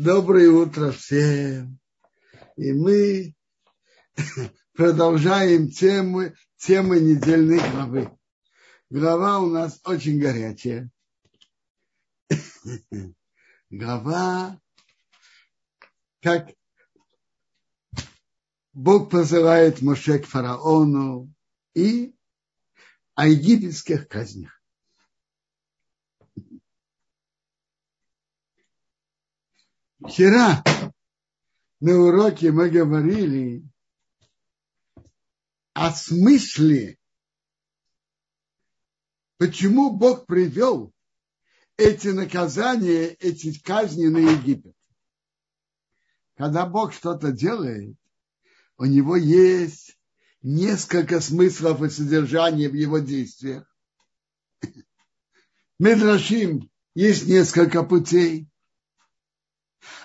Доброе утро всем. И мы продолжаем темы, темы недельной главы. Глава у нас очень горячая. Глава, как Бог посылает Моше к фараону и о египетских казнях. Вчера на уроке мы говорили о смысле, почему Бог привел эти наказания, эти казни на Египет. Когда Бог что-то делает, у него есть несколько смыслов и содержания в его действиях. Медрашим есть несколько путей.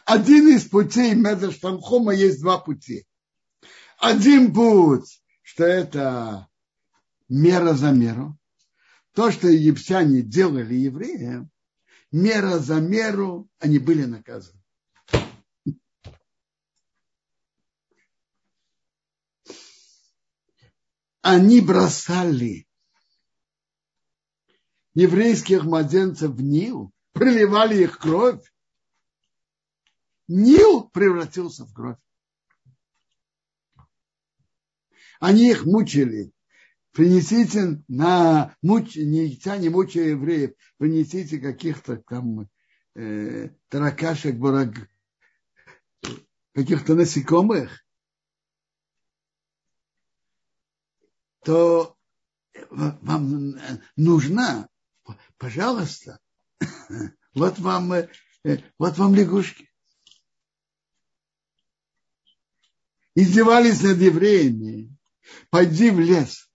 Один из путей Тамхома есть два пути. Один путь, что это мера за меру. То, что египтяне делали евреям, мера за меру, они были наказаны. Они бросали еврейских младенцев в Нил, проливали их кровь, Нил превратился в кровь. Они их мучили. Принесите на муч... не мучая евреев, принесите каких-то там э, таракашек, бурак, каких-то насекомых, то вам нужна, пожалуйста, вот вам, э, вот вам лягушки. Издевались над евреями, пойди в лес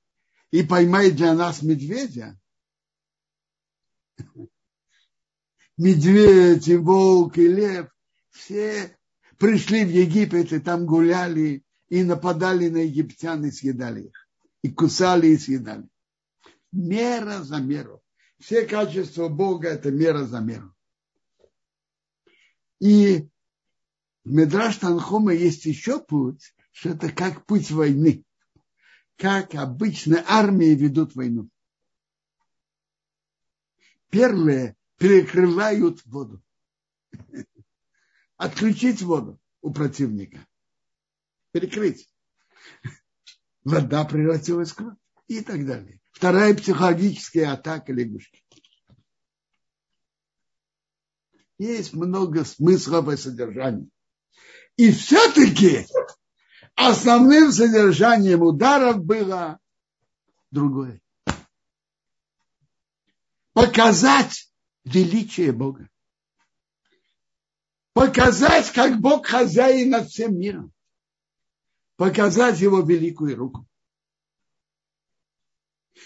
и поймай для нас медведя. Медведь и волк и лев все пришли в Египет и там гуляли и нападали на египтян и съедали их. И кусали и съедали. Мера за меру. Все качества Бога – это мера за меру. И в Медраш Танхума есть еще путь, что это как путь войны. Как обычно армии ведут войну. Первые перекрывают воду. Отключить воду у противника. Перекрыть. Вода превратилась в кровь. И так далее. Вторая психологическая атака лягушки. Есть много смыслов и содержаний. И все-таки основным содержанием ударов было другое. Показать величие Бога. Показать, как Бог хозяин над всем миром. Показать его великую руку.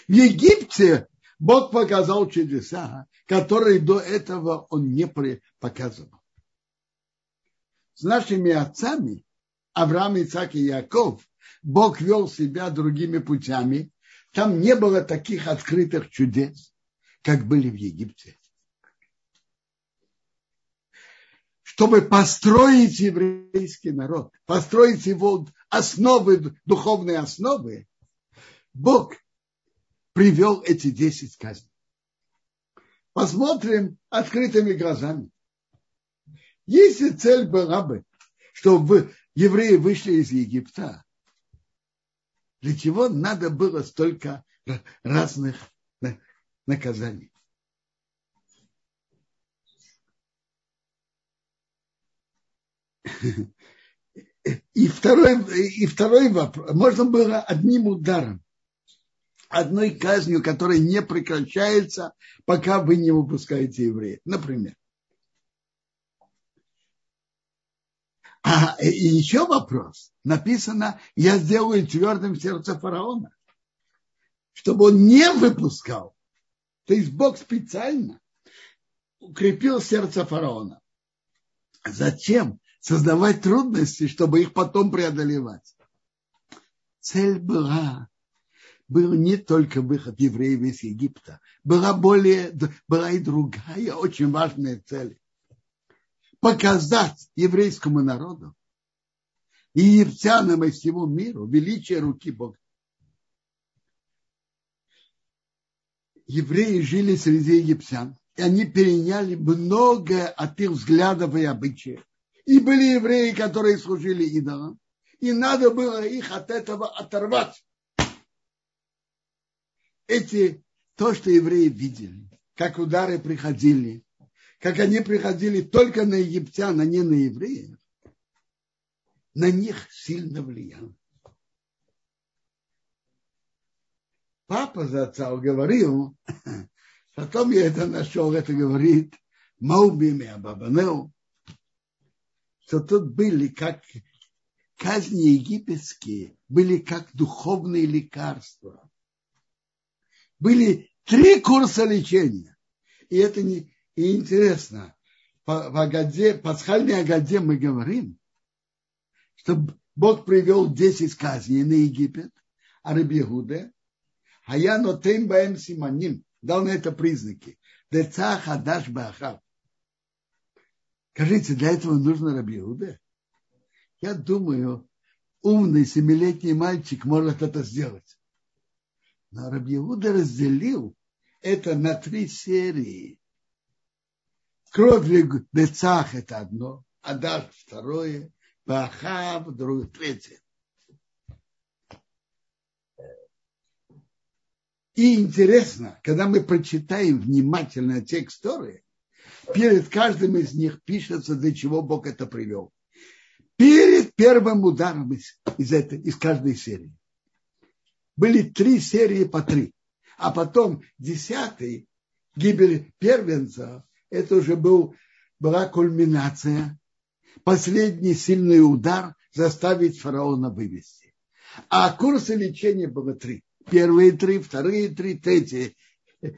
В Египте Бог показал чудеса, которые до этого он не показывал с нашими отцами, Авраам, Исаак и Яков, Бог вел себя другими путями. Там не было таких открытых чудес, как были в Египте. Чтобы построить еврейский народ, построить его основы, духовные основы, Бог привел эти десять казней. Посмотрим открытыми глазами. Если цель была бы, чтобы евреи вышли из Египта, для чего надо было столько разных наказаний? И второй, и второй вопрос. Можно было одним ударом, одной казнью, которая не прекращается, пока вы не выпускаете евреев. Например, А и еще вопрос. Написано, я сделаю твердым сердце фараона, чтобы он не выпускал. То есть Бог специально укрепил сердце фараона. Зачем создавать трудности, чтобы их потом преодолевать? Цель была, был не только выход евреев из Египта, была более, была и другая очень важная цель показать еврейскому народу и египтянам и всему миру величие руки Бога. Евреи жили среди египтян, и они переняли многое от их взглядов и обычаев. И были евреи, которые служили идолам, и надо было их от этого оторвать. Эти, то, что евреи видели, как удары приходили, как они приходили только на египтян, а не на евреев, на них сильно влияло. Папа за отца говорил, потом я это нашел, это говорит Маубими Абабанеу, что тут были как казни египетские, были как духовные лекарства. Были три курса лечения. И это не, и интересно, по, в Агаде, пасхальной Агаде мы говорим, что Бог привел 10 казней на Египет, а Рабиуде, а я нотем баем симаним, дал на это признаки. Деца хадаш бахав. Скажите, для этого нужно Рабиуде? Я думаю, умный семилетний мальчик может это сделать. Но Рабиуда разделил это на три серии. Кровь в лицах – это одно, а дальше второе, Бахав – другое, третье. И интересно, когда мы прочитаем внимательно текст Торы, перед каждым из них пишется, для чего Бог это привел. Перед первым ударом из, из, этой, из каждой серии. Были три серии по три. А потом десятый, гибель первенца, это уже был, была кульминация, последний сильный удар заставить фараона вывести. А курсы лечения было три. Первые три, вторые три, третьи.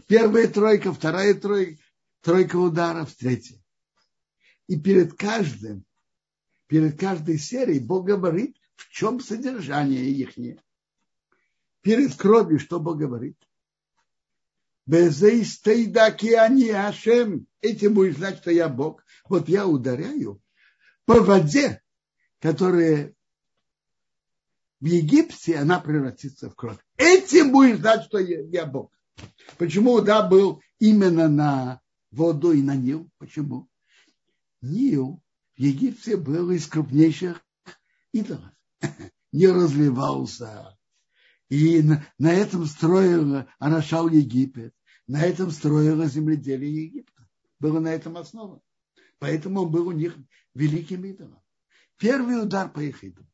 Первая тройка, вторая тройка, тройка ударов, третья. И перед каждым, перед каждой серией Бог говорит, в чем содержание их. Перед кровью что Бог говорит? Они Ашем. Этим будешь знать, что я Бог. Вот я ударяю по воде, которая в Египте, она превратится в кровь. Этим будешь знать, что я, Бог. Почему удар был именно на воду и на Нил? Почему? Нил в Египте был из крупнейших идолов. Не разливался. И на, на этом строил Арашал Египет. На этом строило земледелие Египта. Было на этом основа. Поэтому он был у них великим идолом. Первый удар по их идолам.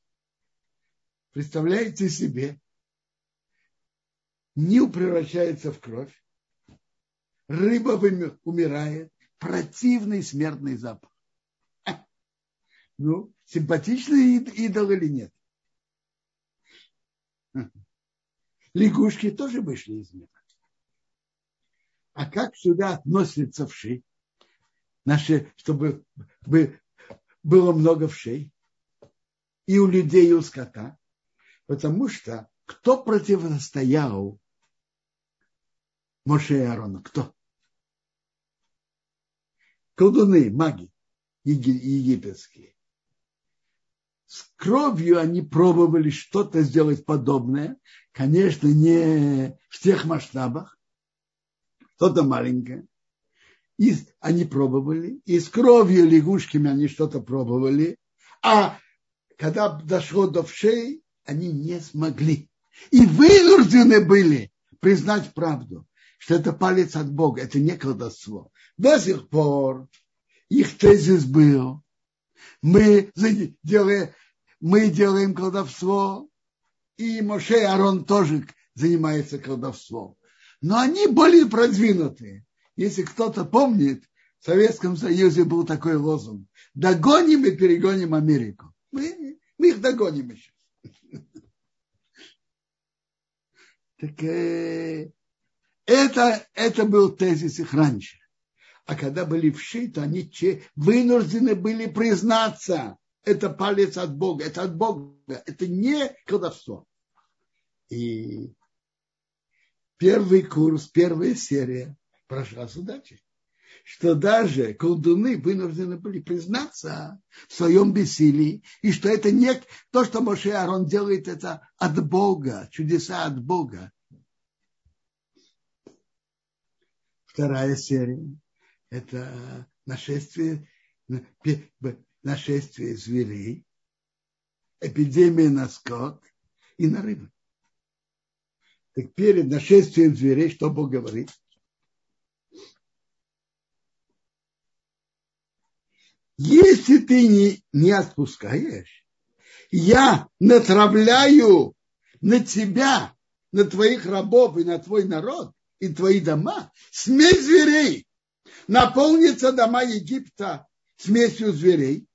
Представляете себе, Нил превращается в кровь, рыба умирает, противный смертный запах. Ну, симпатичный идол или нет? Лягушки тоже вышли из мира. А как сюда относятся вши? Наши, чтобы было много вшей. И у людей, и у скота. Потому что кто противостоял Моше и Аарону? Кто? Колдуны, маги египетские. С кровью они пробовали что-то сделать подобное. Конечно, не в тех масштабах, что-то маленькое. И они пробовали, и с кровью лягушками они что-то пробовали, а когда дошло до вшей, они не смогли. И вынуждены были признать правду, что это палец от Бога, это не колдовство. До сих пор их тезис был, мы делаем, мы делаем колдовство, и Моше Арон тоже занимается колдовством но они более продвинутые. Если кто-то помнит, в Советском Союзе был такой лозунг. Догоним и перегоним Америку. Мы, мы их догоним еще. Так э, это, это был тезис их раньше. А когда были вши, то они вынуждены были признаться, это палец от Бога, это от Бога, это не колдовство. И первый курс, первая серия прошла с удачей. что даже колдуны вынуждены были признаться в своем бессилии, и что это не то, что Моше Арон делает, это от Бога, чудеса от Бога. Вторая серия – это нашествие, нашествие зверей, эпидемия на скот и на рыбы. Так перед нашествием зверей, что Бог говорит? Если ты не, не отпускаешь, я натравляю на тебя, на твоих рабов и на твой народ и твои дома смесь зверей. Наполнится дома Египта смесью зверей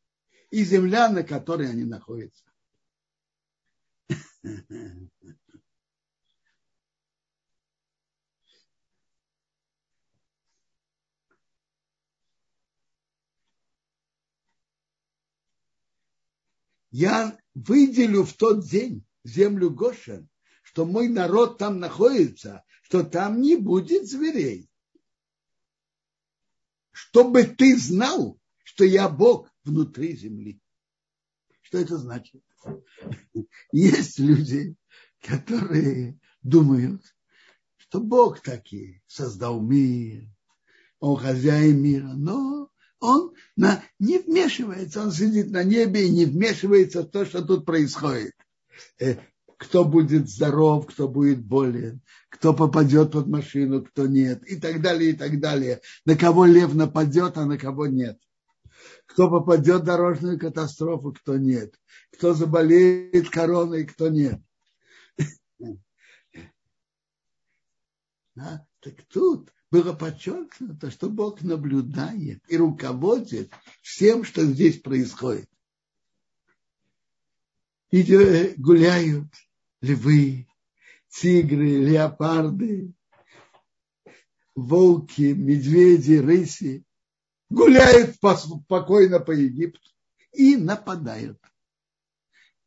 и земля, на которой они находятся. я выделю в тот день землю Гошен, что мой народ там находится, что там не будет зверей. Чтобы ты знал, что я Бог внутри земли. Что это значит? Есть люди, которые думают, что Бог таки создал мир, он хозяин мира, но он на, не вмешивается, он сидит на небе и не вмешивается в то, что тут происходит. Э, кто будет здоров, кто будет болен, кто попадет под машину, кто нет, и так далее, и так далее. На кого лев нападет, а на кого нет. Кто попадет в дорожную катастрофу, кто нет. Кто заболеет короной, кто нет. Так тут было подчеркнуто, что Бог наблюдает и руководит всем, что здесь происходит. И гуляют львы, тигры, леопарды, волки, медведи, рыси. Гуляют спокойно по Египту и нападают.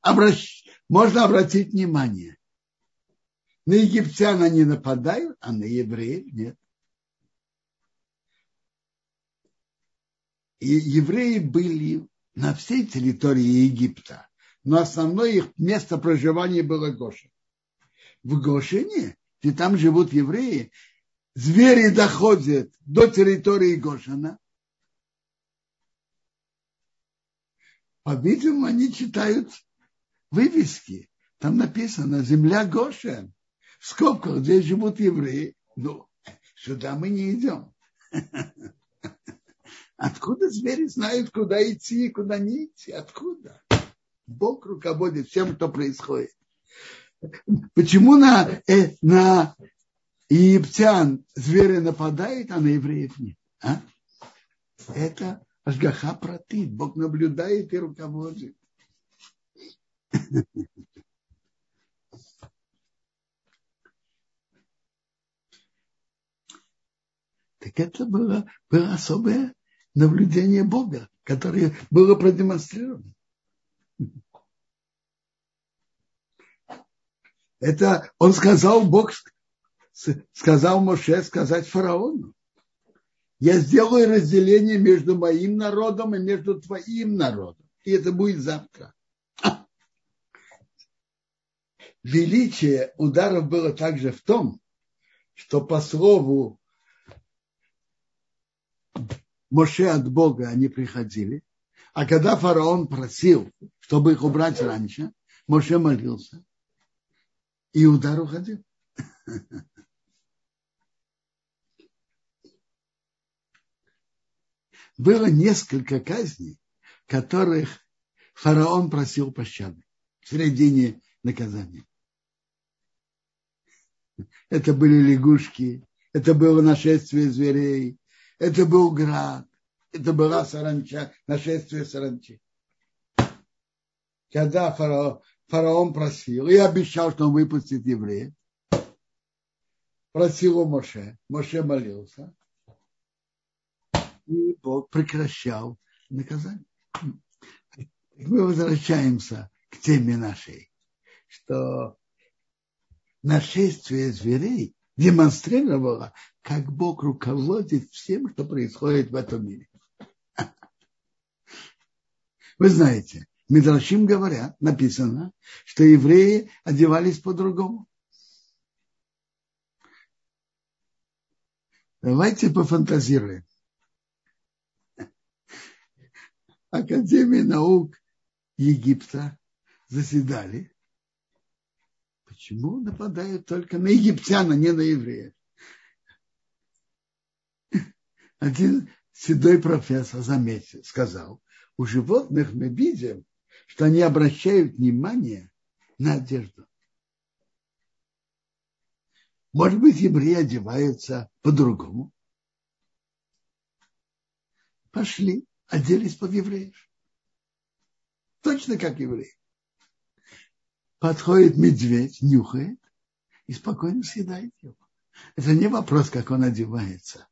Обращ... Можно обратить внимание. На египтян они нападают, а на евреев нет. Евреи были на всей территории Египта, но основное их место проживания было Гошин. В Гошине, где там живут евреи, звери доходят до территории Гошина. По-видимому, они читают вывески. Там написано «Земля Гошин». В скобках, где живут евреи. Ну, сюда мы не идем. Откуда звери знают, куда идти и куда не идти? Откуда? Бог руководит всем, что происходит. Почему на, э, на египтян звери нападают, а на евреев нет? А? Это Ашгаха протит. Бог наблюдает и руководит. Так это было, было особое наблюдение Бога, которое было продемонстрировано. Это он сказал, Бог сказал Моше сказать фараону. Я сделаю разделение между моим народом и между твоим народом. И это будет завтра. Величие ударов было также в том, что по слову Моше от Бога они приходили, а когда фараон просил, чтобы их убрать раньше, Моше молился, и удар уходил. Было несколько казней, которых фараон просил пощады в середине наказания. Это были лягушки, это было нашествие зверей, это был град, это была саранча, нашествие саранчи. Когда фараон, фараон просил и обещал, что он выпустит евреев, просил у Моше, Моше молился, и Бог прекращал наказание. Мы возвращаемся к теме нашей, что нашествие зверей демонстрировала, как Бог руководит всем, что происходит в этом мире. Вы знаете, Медрашим говорят, написано, что евреи одевались по-другому. Давайте пофантазируем. Академия наук Египта заседали. Почему нападают только на египтян, а не на евреев? Один седой профессор заметил, сказал, у животных мы видим, что они обращают внимание на одежду. Может быть, евреи одеваются по-другому. Пошли, оделись под евреев. Точно как евреи. Подходит медведь, нюхает и спокойно съедает его. Это не вопрос, как он одевается.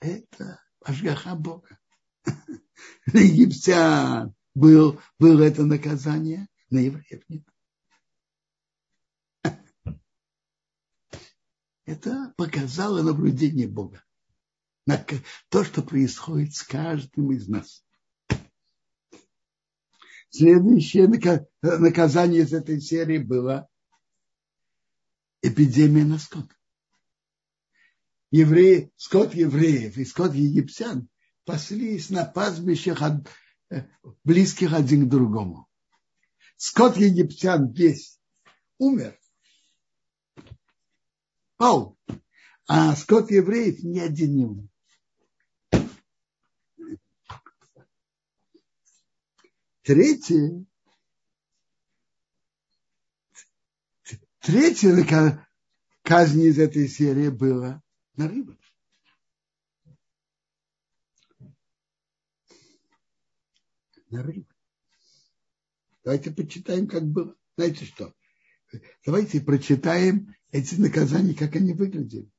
Это Ашгаха Бога. На египтян был, было это наказание, на евреев нет. Это показало наблюдение Бога. То, что происходит с каждым из нас. Следующее наказание из этой серии было эпидемия на скот. Евреи, скот евреев и скот египтян паслись на пастбищах от, э, близких один к другому. Скот египтян весь умер, пал, а скот евреев ни один не умер. Третье, третья казнь из этой серии была на рыбах. На рыбы. Давайте почитаем, как было. Знаете что? Давайте прочитаем эти наказания, как они выглядели.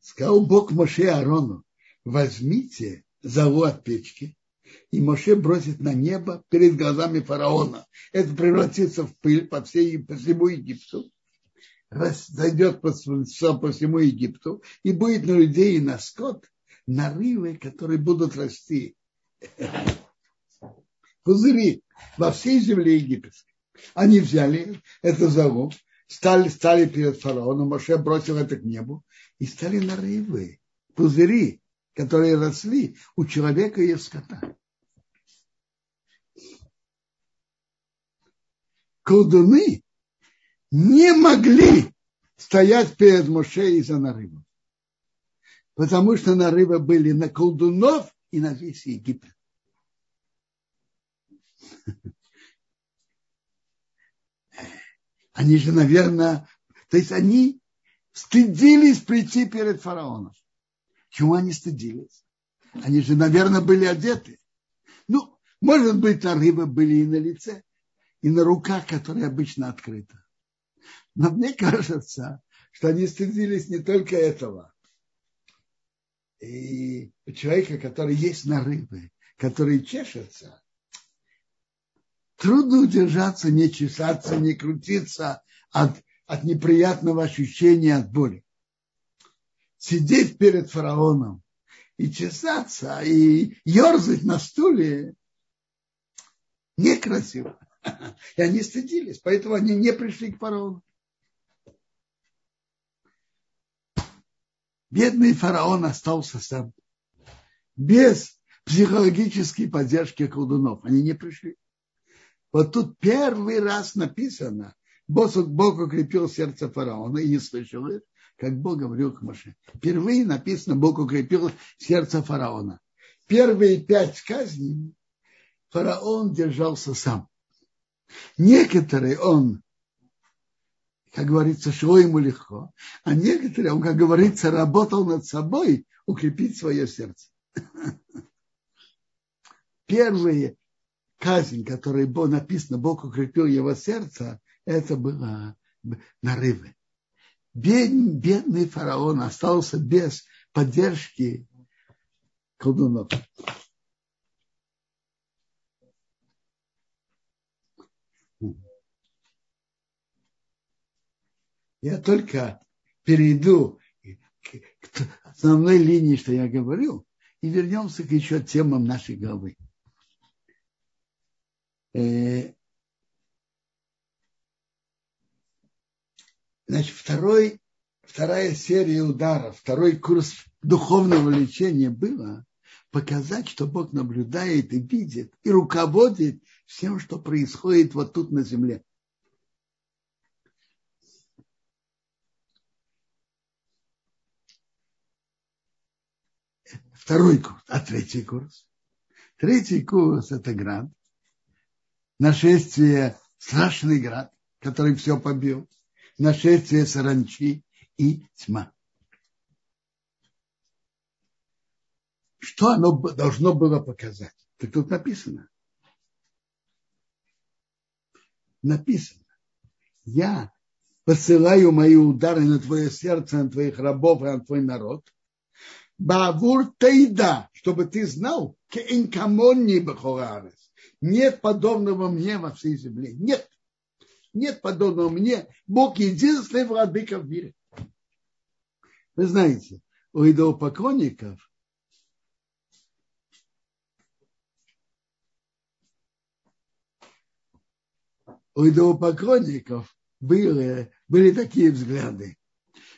Сказал Бог Моше Арону, возьмите залу от печки, и Моше бросит на небо перед глазами фараона. Это превратится в пыль по, всей, по всему Египту, зайдет по, по всему Египту, и будет на людей и на скот нарывы, которые будут расти. Пузыри во всей земле египетской. Они взяли это залу, стали, стали перед фараоном, Моше бросил это к небу, и стали нарывы, пузыри, которые росли у человека и у скота. Колдуны не могли стоять перед Моше из-за нарывов. Потому что нарывы были на колдунов и на весь Египет. Они же, наверное, то есть они стыдились прийти перед фараоном. Чего они стыдились? Они же, наверное, были одеты. Ну, может быть, на рыбы были и на лице, и на руках, которые обычно открыты. Но мне кажется, что они стыдились не только этого. И человека, который есть на рыбы, который чешется, трудно удержаться, не чесаться, не крутиться от от неприятного ощущения от боли. Сидеть перед фараоном и чесаться, и ерзать на стуле некрасиво. И они стыдились, поэтому они не пришли к фараону. Бедный фараон остался сам. Без психологической поддержки колдунов. Они не пришли. Вот тут первый раз написано, Бог, Бог укрепил сердце фараона и не слышал их, как Бог говорил к Моше. Впервые написано, Бог укрепил сердце фараона. Первые пять казней фараон держался сам. Некоторые он, как говорится, шло ему легко, а некоторые он, как говорится, работал над собой укрепить свое сердце. Первые казнь, которой написано, Бог укрепил его сердце, это было нарывы. бедный фараон остался без поддержки колдунов. Я только перейду к основной линии, что я говорю, и вернемся к еще темам нашей главы. Э, значит, второй, вторая серия ударов, второй курс духовного лечения было показать, что Бог наблюдает и видит, и руководит всем, что происходит вот тут на земле. Второй курс, а третий курс? Третий курс – это град. Нашествие, страшный град, который все побил. Нашествие саранчи и тьма. Что оно должно было показать? Так тут написано. Написано. Я посылаю мои удары на твое сердце, на твоих рабов и на твой народ. Бавур Тейда, чтобы ты знал, нет подобного мне во всей земле. Нет. Нет подобного мне. Бог единственный владыка в мире. Вы знаете, у идолопоклонников у идолопоклонников были, были такие взгляды,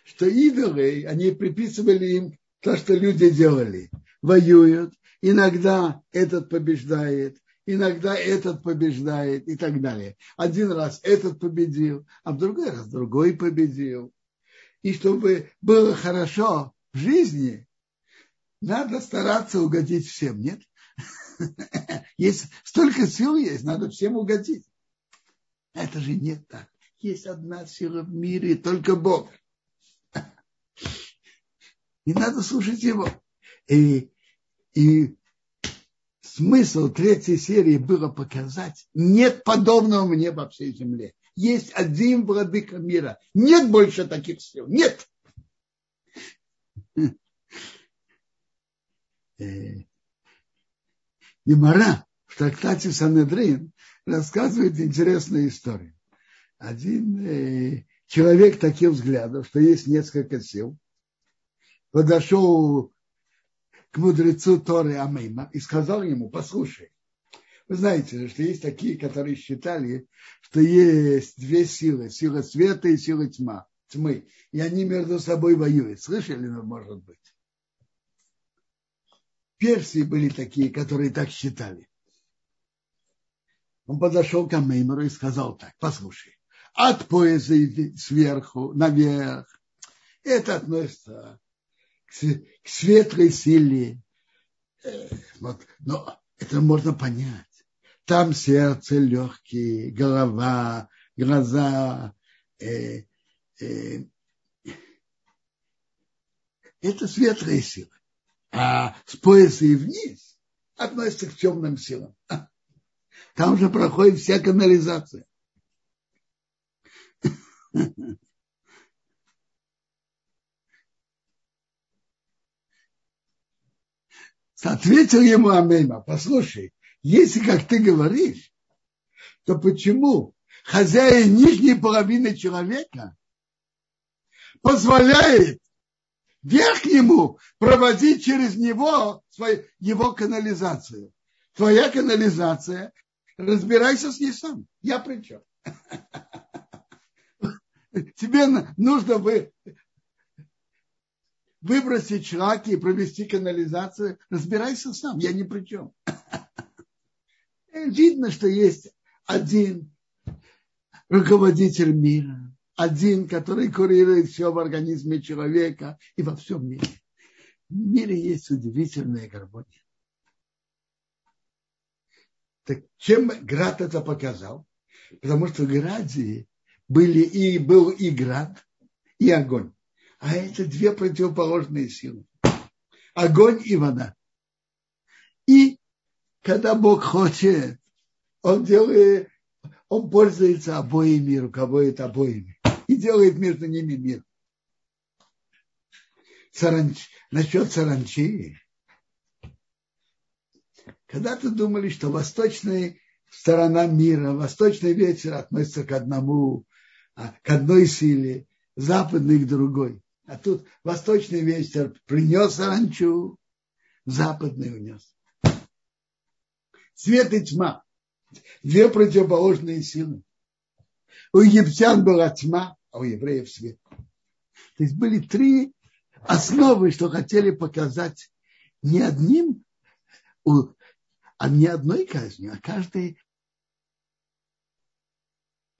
что идолы, они приписывали им то, что люди делали. Воюют, иногда этот побеждает, иногда этот побеждает и так далее. Один раз этот победил, а в другой раз другой победил. И чтобы было хорошо в жизни, надо стараться угодить всем, нет? Есть столько сил есть, надо всем угодить. Это же не так. Есть одна сила в мире, только Бог. И надо слушать его. И, и смысл третьей серии было показать, нет подобного мне во всей земле. Есть один владыка мира. Нет больше таких сил. Нет. Гемора в трактате Санедрин рассказывает интересную историю. Один э, человек таких взглядов, что есть несколько сил, подошел к мудрецу Торы Амейма и сказал ему, послушай, вы знаете, что есть такие, которые считали, что есть две силы, сила света и сила тьма, тьмы, и они между собой воюют. Слышали, ну, может быть? Персии были такие, которые так считали. Он подошел к Амеймеру и сказал так, послушай, от пояса сверху наверх, это относится к, светлой силе. Э, вот, но это можно понять. Там сердце, легкие, голова, глаза. Э, э, это светлые силы. А с пояса и вниз относится к темным силам. Там же проходит вся канализация. Ответил ему Амейма, послушай, если, как ты говоришь, то почему хозяин нижней половины человека позволяет верхнему проводить через него свою, его канализацию? Твоя канализация разбирайся с ней сам. Я при чем? Тебе нужно бы выбросить шлаки и провести канализацию. Разбирайся сам, я ни при чем. Видно, что есть один руководитель мира, один, который курирует все в организме человека и во всем мире. В мире есть удивительная гармония. Так чем Град это показал? Потому что в Граде были и, был и Град, и огонь. А это две противоположные силы. Огонь и вода. И когда Бог хочет, Он делает, Он пользуется обоими, руководит обоими. И делает между ними мир. Саранч, насчет саранчи, когда-то думали, что восточная сторона мира, восточный ветер относится к одному, а, к одной силе, западный к другой. А тут восточный ветер принес саранчу, западный унес. Свет и тьма. Две противоположные силы. У египтян была тьма, а у евреев свет. То есть были три основы, что хотели показать не одним, а не одной казнью, а каждой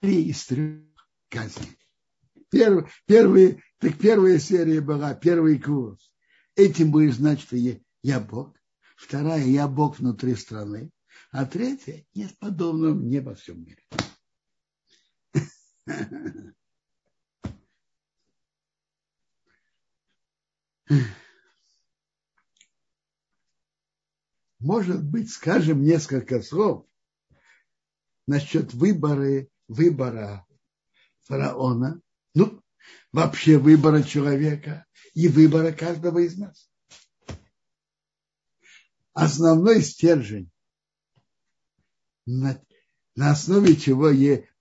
три из трех казней. Первый, первый, так первая серия была, первый курс. Этим будешь знать, что я, я Бог. Вторая, я Бог внутри страны. А третья, нет подобного мне во всем мире. Может быть, скажем несколько слов насчет выбора, выбора фараона, ну, вообще выбора человека и выбора каждого из нас. Основной стержень, на, на основе чего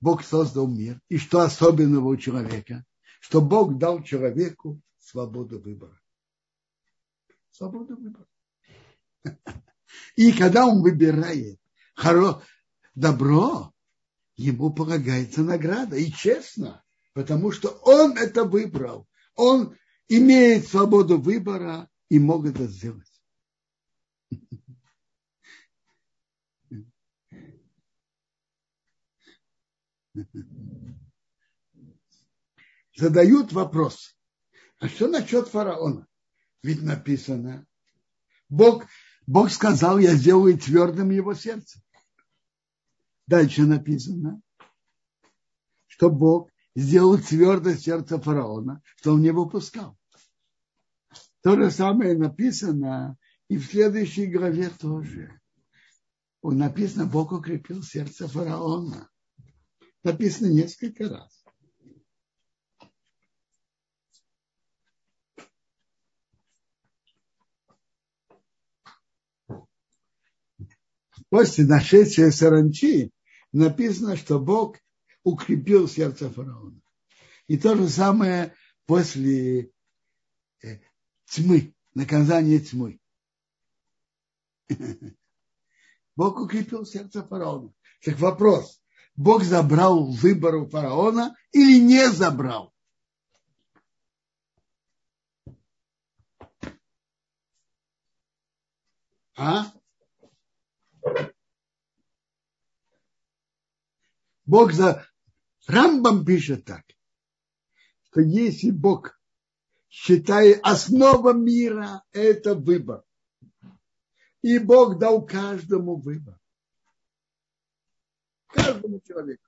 Бог создал мир, и что особенного у человека, что Бог дал человеку свободу выбора свобода выбора. И когда он выбирает добро, ему полагается награда. И честно, потому что он это выбрал. Он имеет свободу выбора и мог это сделать. Задают вопрос, а что насчет фараона? Ведь написано, Бог, Бог сказал, я сделаю твердым его сердце. Дальше написано, что Бог сделал твердое сердце фараона, что он не выпускал. То же самое написано и в следующей главе тоже. Написано, Бог укрепил сердце фараона. Написано несколько раз. после нашествия саранчи написано, что Бог укрепил сердце фараона. И то же самое после э, тьмы, наказания тьмы. Бог укрепил сердце фараона. Так вопрос, Бог забрал выбор у фараона или не забрал? А? Бог за... Рамбам пишет так, что если Бог считает основа мира, это выбор. И Бог дал каждому выбор. Каждому человеку.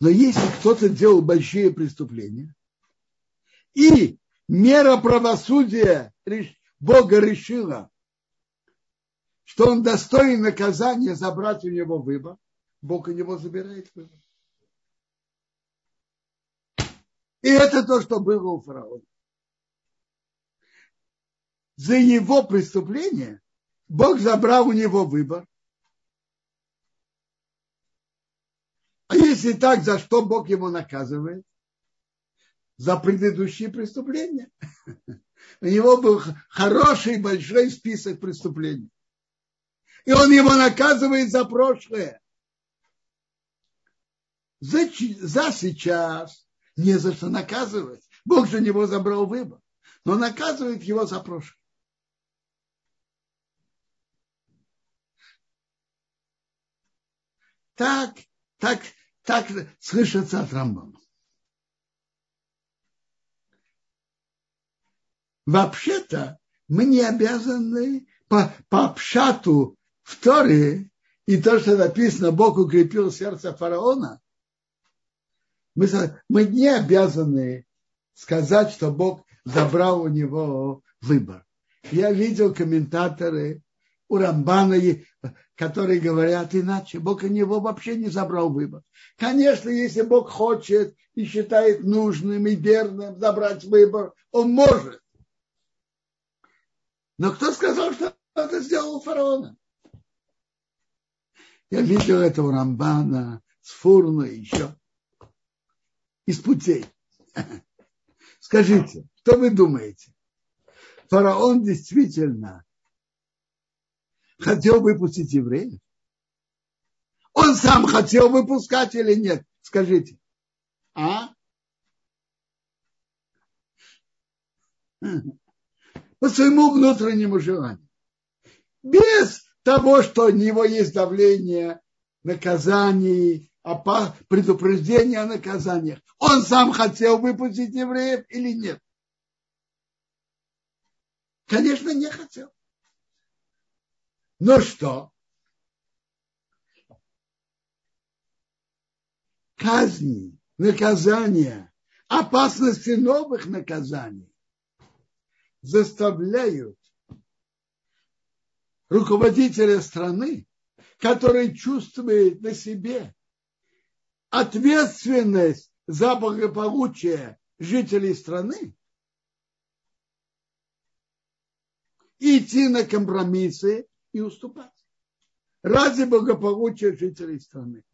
Но если кто-то делал большие преступления, и мера правосудия Бога решила, что он достоин наказания забрать у него выбор, Бог у него забирает выбор. И это то, что было у фараона. За его преступление Бог забрал у него выбор. А если так, за что Бог его наказывает? За предыдущие преступления. У него был хороший большой список преступлений и он его наказывает за прошлое. За, за сейчас не за что наказывать. Бог же него забрал выбор, но наказывает его за прошлое. Так, так, так слышится от Рамбама. Вообще-то мы не обязаны по, по обшату в Торе и то, что написано, Бог укрепил сердце фараона, мы, мы не обязаны сказать, что Бог забрал у него выбор. Я видел комментаторы у Рамбана, которые говорят иначе. Бог у него вообще не забрал выбор. Конечно, если Бог хочет и считает нужным и верным забрать выбор, он может. Но кто сказал, что это сделал фараона? Я видел этого Рамбана, Сфурна еще. Из путей. Скажите, что вы думаете? Фараон действительно хотел выпустить евреев? Он сам хотел выпускать или нет? Скажите. А? По своему внутреннему желанию. Без того, что у него есть давление, наказаний, предупреждение о наказаниях. Он сам хотел выпустить евреев или нет? Конечно, не хотел. Но что? Казни, наказания, опасности новых наказаний заставляют руководителя страны, который чувствует на себе ответственность за благополучие жителей страны, идти на компромиссы и уступать. Ради благополучия жителей страны.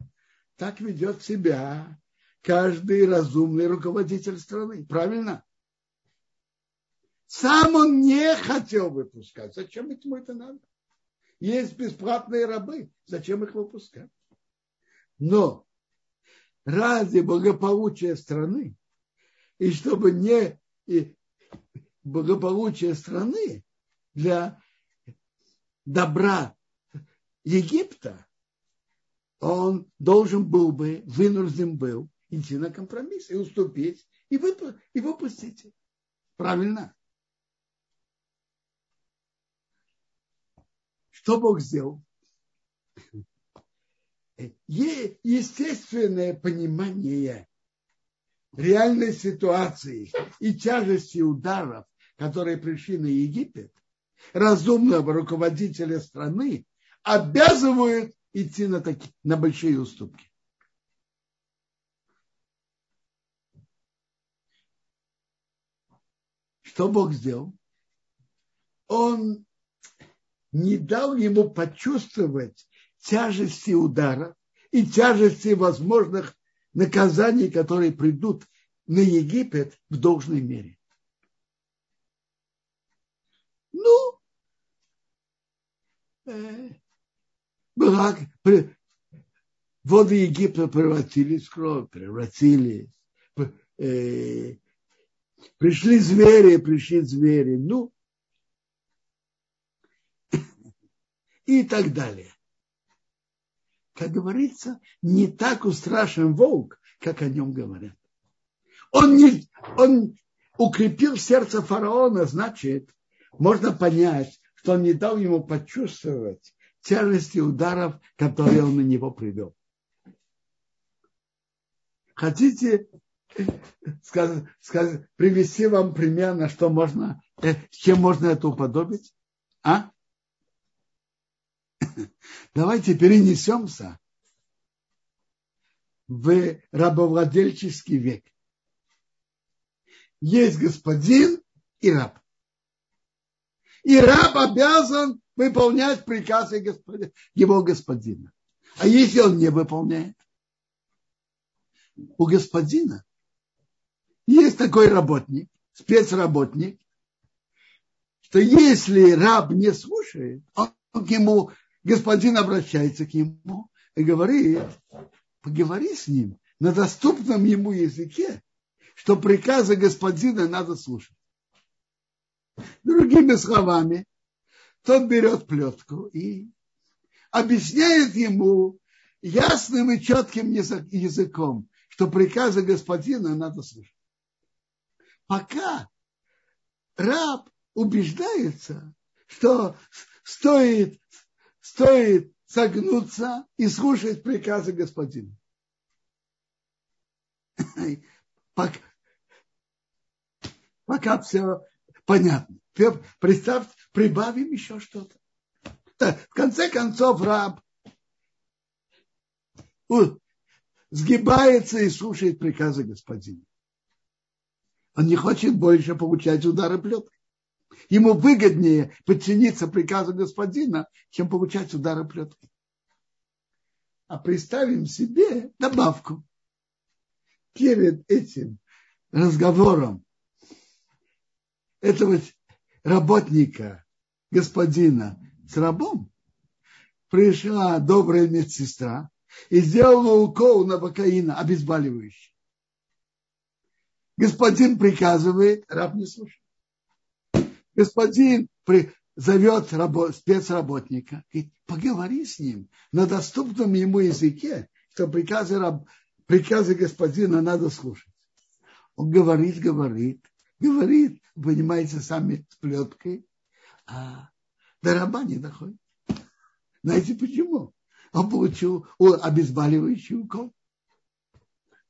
Так ведет себя каждый разумный руководитель страны. Правильно? Сам он не хотел выпускать. Зачем ему это надо? Есть бесплатные рабы. Зачем их выпускать? Но ради благополучия страны, и чтобы не и благополучие страны для добра Египта, он должен был бы, вынужден был идти на компромисс и уступить, и, выпу- и выпустить. Правильно? Что Бог сделал? Естественное понимание реальной ситуации и тяжести ударов, которые пришли на Египет, разумного руководителя страны обязывают идти на, такие, на большие уступки. Что Бог сделал? Он не дал ему почувствовать тяжести удара и тяжести возможных наказаний, которые придут на Египет в должной мере. Ну, э, брак, при, воды Египта превратились в кровь, превратились, э, пришли звери, пришли звери. Ну, и так далее. Как говорится, не так устрашен волк, как о нем говорят. Он, не, он укрепил сердце фараона, значит, можно понять, что он не дал ему почувствовать тяжести ударов, которые он на него привел. Хотите сказ, сказ, привести вам пример, на что можно, э, с чем можно это уподобить? А? Давайте перенесемся в рабовладельческий век. Есть господин и раб. И раб обязан выполнять приказы его господина. А если он не выполняет? У господина есть такой работник, спецработник, что если раб не слушает, он ему господин обращается к нему и говорит, поговори с ним на доступном ему языке, что приказы господина надо слушать. Другими словами, тот берет плетку и объясняет ему ясным и четким языком, что приказы господина надо слушать. Пока раб убеждается, что стоит стоит согнуться и слушать приказы господина. Пока, пока все понятно. Представьте, прибавим еще что-то. В конце концов, раб сгибается и слушает приказы господина. Он не хочет больше получать удары плеткой. Ему выгоднее подчиниться приказу господина, чем получать удары плеткой. А представим себе добавку. Перед этим разговором этого работника, господина с рабом, пришла добрая медсестра и сделала укол на бакаина, обезболивающий. Господин приказывает, раб не слушает. Господин при, зовет рабо, спецработника, говорит, поговори с ним на доступном ему языке, что приказы, раб, приказы господина надо слушать. Он говорит, говорит, говорит, понимаете, сами с плеткой, а до раба не доходит. Знаете почему? Он получил обезболивающий укол.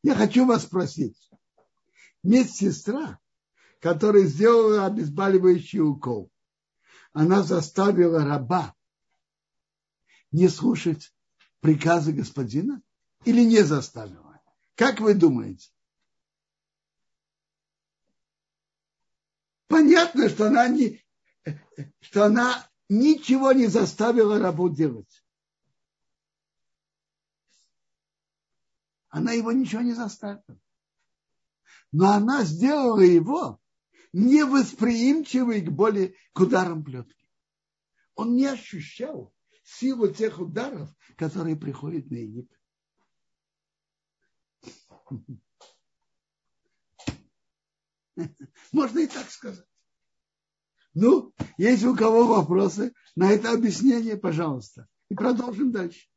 Я хочу вас спросить. Медсестра, которая сделала обезболивающий укол, она заставила раба не слушать приказы господина или не заставила? Как вы думаете? Понятно, что она, не, что она ничего не заставила рабу делать. Она его ничего не заставила. Но она сделала его невосприимчивый к боли, к ударам плетки. Он не ощущал силу тех ударов, которые приходят на Египет. Можно и так сказать. Ну, есть у кого вопросы на это объяснение, пожалуйста. И продолжим дальше.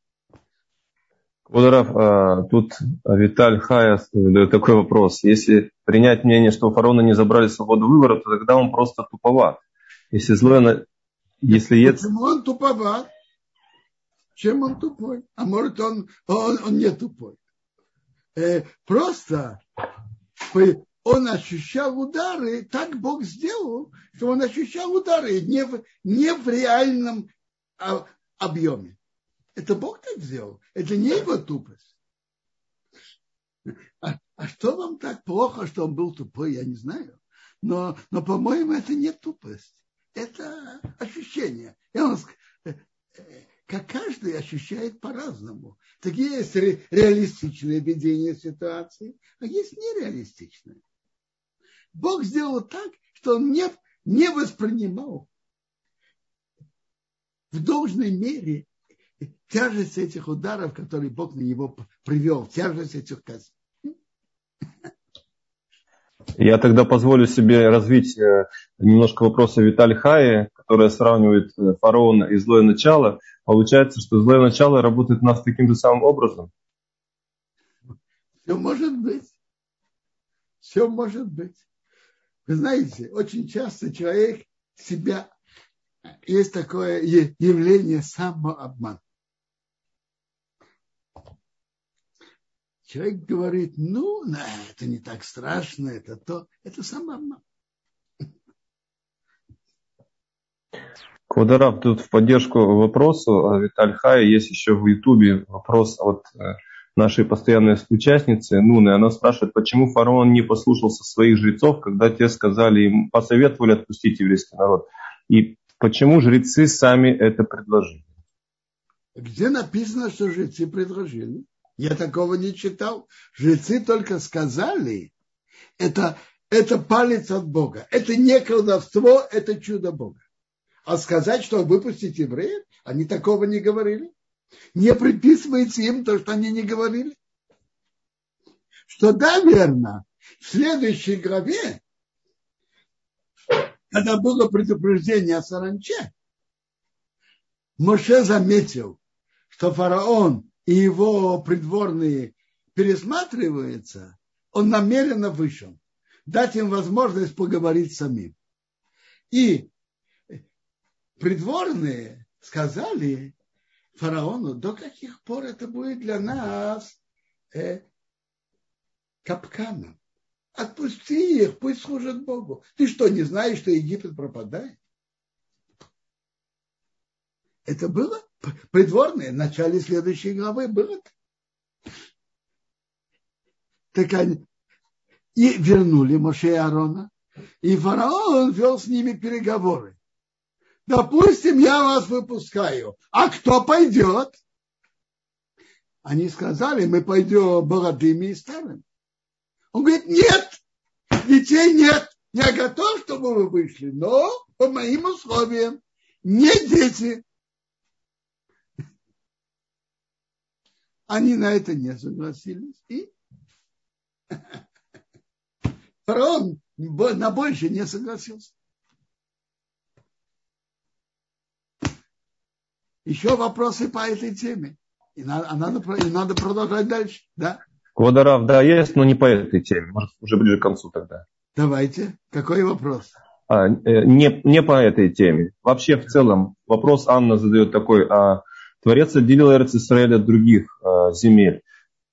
Ударов, а, тут Виталь Хая задает такой вопрос. Если принять мнение, что у фараона не забрали свободу выбора, то тогда он просто туповат. Если злое... Если Почему он туповат? Чем он тупой? А может он, он, он не тупой? Э, просто он ощущал удары, так Бог сделал, что он ощущал удары не в, не в реальном а, объеме. Это Бог так сделал, это не его тупость. А, а что вам так плохо, что он был тупой, я не знаю. Но, но по-моему, это не тупость. Это ощущение. И он, э, э, как каждый ощущает по-разному. Такие есть реалистичные видения ситуации, а есть нереалистичные. Бог сделал так, что он не, не воспринимал в должной мере тяжесть этих ударов, которые Бог на него привел, тяжесть этих казней. Я тогда позволю себе развить э, немножко вопроса Виталь Хаи, которая сравнивает э, фараона и злое начало. Получается, что злое начало работает у нас таким же самым образом. Все может быть. Все может быть. Вы знаете, очень часто человек себя... Есть такое явление самообман. Человек говорит, ну, это не так страшно, это то, это самообман. Квадараб, тут в поддержку вопросу Виталь Хай есть еще в Ютубе вопрос от э, нашей постоянной участницы Нуны. Она спрашивает, почему фараон не послушался своих жрецов, когда те сказали им, посоветовали отпустить еврейский народ. И почему жрецы сами это предложили? Где написано, что жрецы предложили? Я такого не читал. Жрецы только сказали, это, это палец от Бога. Это не колдовство, это чудо Бога. А сказать, что выпустить евреев, они такого не говорили не приписывается им то, что они не говорили. Что да, верно, в следующей главе, когда было предупреждение о саранче, Моше заметил, что фараон и его придворные пересматриваются, он намеренно вышел, дать им возможность поговорить самим. И придворные сказали, фараону, до каких пор это будет для нас э, капканом. Отпусти их, пусть служат Богу. Ты что, не знаешь, что Египет пропадает? Это было придворное, в начале следующей главы было. Так они и вернули Моше и Аарона, и фараон вел с ними переговоры. Допустим, я вас выпускаю. А кто пойдет? Они сказали, мы пойдем молодыми и старыми. Он говорит, нет, детей нет. Я готов, чтобы вы вышли, но по моим условиям. Не дети. Они на это не согласились. И фараон на больше не согласился. Еще вопросы по этой теме. И надо, а надо, и надо продолжать дальше. Да? Квадарав, да, есть, но не по этой теме. Может, уже ближе к концу тогда. Давайте. Какой вопрос? А, э, не, не по этой теме. Вообще, в целом, вопрос Анна задает такой. А Творец отделил Эрц Израиль от других а, земель.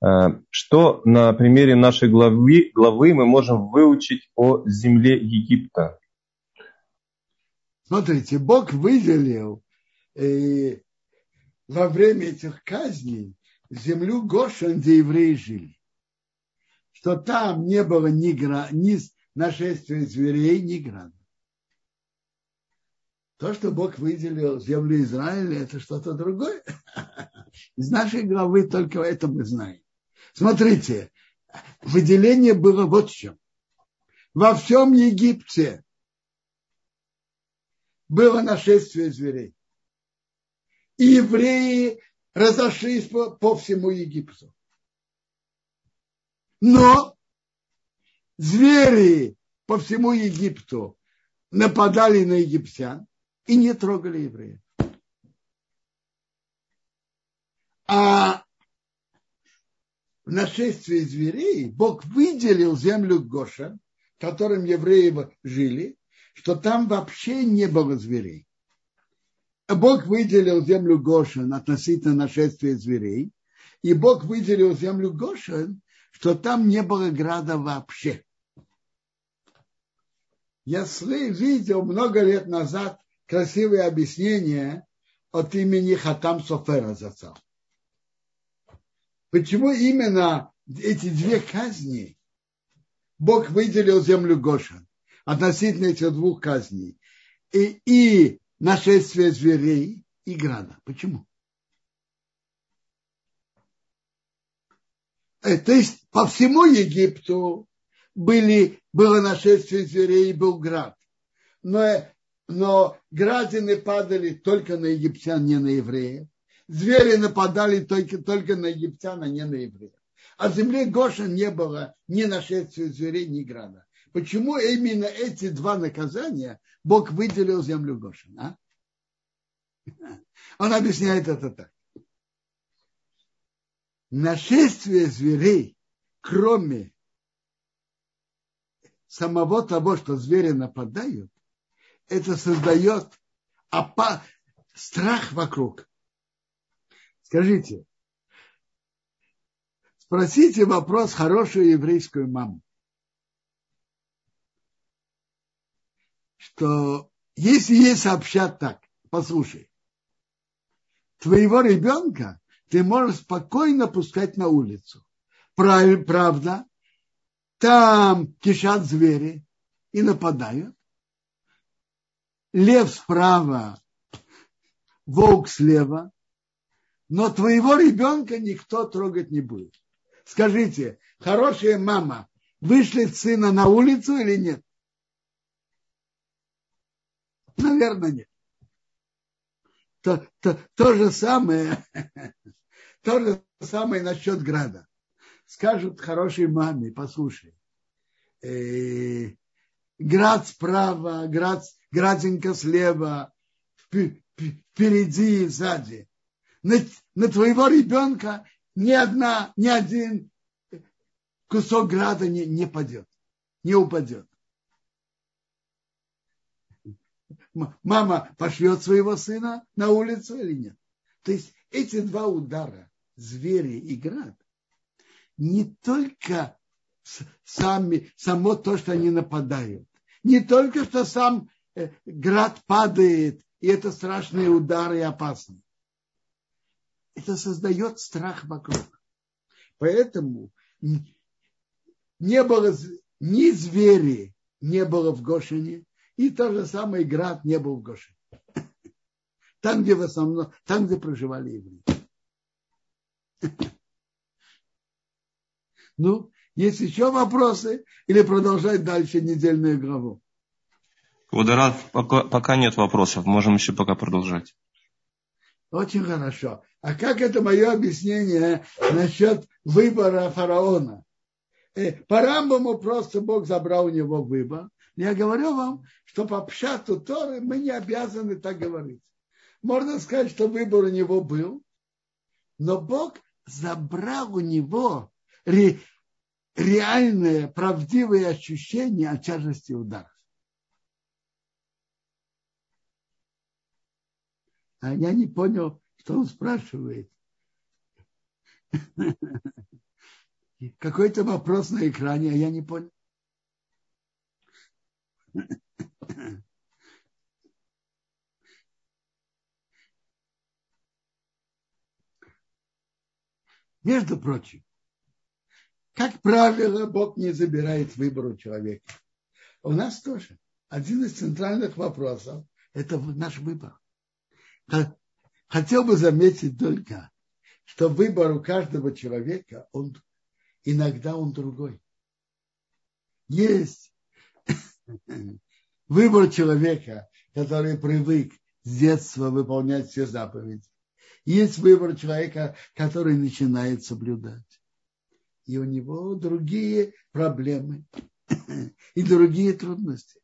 А, что на примере нашей главы, главы мы можем выучить о земле Египта? Смотрите, Бог выделил э, во время этих казней землю Гошен, где евреи жили. Что там не было ни, гра, ни нашествия зверей, ни града. То, что Бог выделил землю Израиля, это что-то другое. Из нашей главы только это мы знаем. Смотрите, выделение было вот в чем. Во всем Египте было нашествие зверей. И евреи разошлись по, по всему Египту. Но звери по всему Египту нападали на египтян и не трогали евреев. А в нашествии зверей Бог выделил землю Гоша, в котором евреи жили, что там вообще не было зверей. Бог выделил землю Гошин относительно нашествия зверей, и Бог выделил землю Гошин, что там не было града вообще. Я видел много лет назад красивое объяснение от имени Хатам Софера Зацал. Почему именно эти две казни Бог выделил землю Гошан относительно этих двух казней и, и нашествие зверей и града? Почему? Э, то есть по всему Египту были, было нашествие зверей и был град. Но, но градины падали только на египтян, не на евреев звери нападали только, только на египтян, а не на евреев. А земле Гоша не было ни нашествия зверей, ни града. Почему именно эти два наказания Бог выделил землю Гошин? А? Он объясняет это так. Нашествие зверей, кроме самого того, что звери нападают, это создает опа- страх вокруг. Скажите, спросите вопрос хорошую еврейскую маму. Что если ей сообщат так, послушай, твоего ребенка ты можешь спокойно пускать на улицу. Правда, там кишат звери и нападают. Лев справа, волк слева, но твоего ребенка никто трогать не будет. Скажите, хорошая мама вышлет сына на улицу или нет? Наверное, нет. То, то, то же самое, то же самое насчет града. Скажут хорошей маме, послушай, э, град справа, град, градинка слева, впереди и сзади на, на твоего ребенка ни одна, ни один кусок града не, не падет, не упадет. Мама пошлет своего сына на улицу или нет? То есть эти два удара, звери и град, не только сами, само то, что они нападают, не только что сам град падает, и это страшные удары и опасные это создает страх вокруг. Поэтому не было ни звери не было в Гошине, и то же самое град не был в Гошине. Там, где в основном, там, где проживали евреи. Ну, есть еще вопросы или продолжать дальше недельную главу? Водорад, пока, пока нет вопросов, можем еще пока продолжать. Очень хорошо. А как это мое объяснение насчет выбора фараона? Э, по Рамбаму просто Бог забрал у него выбор. Я говорю вам, что по пшату Торы мы не обязаны так говорить. Можно сказать, что выбор у него был, но Бог забрал у него ре, реальное, правдивое ощущение от тяжести удара. А я не понял, что он спрашивает. Какой-то вопрос на экране, а я не понял. Между прочим, как правило, Бог не забирает выбор у человека. У нас тоже. Один из центральных вопросов – это наш выбор. Хотел бы заметить только, что выбор у каждого человека, он, иногда он другой. Есть выбор человека, который привык с детства выполнять все заповеди. Есть выбор человека, который начинает соблюдать. И у него другие проблемы и другие трудности.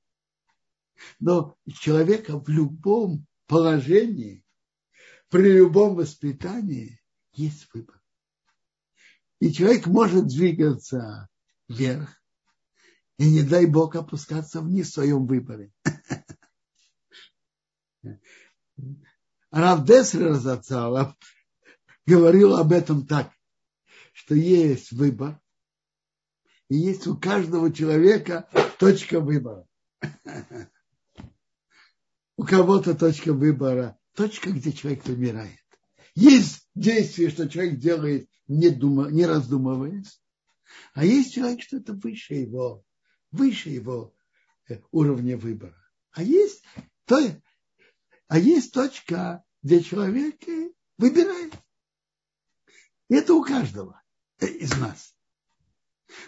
Но человека в любом положении, при любом воспитании есть выбор. И человек может двигаться вверх, и не дай Бог опускаться вниз в своем выборе. Рав Деслер Зацала говорил об этом так, что есть выбор, и есть у каждого человека точка выбора. У кого-то точка выбора, точка, где человек выбирает. Есть действие, что человек делает, не, дума, не раздумываясь, а есть человек, что это выше его, выше его э, уровня выбора. А есть, то, а есть точка, где человек выбирает. И это у каждого э, из нас.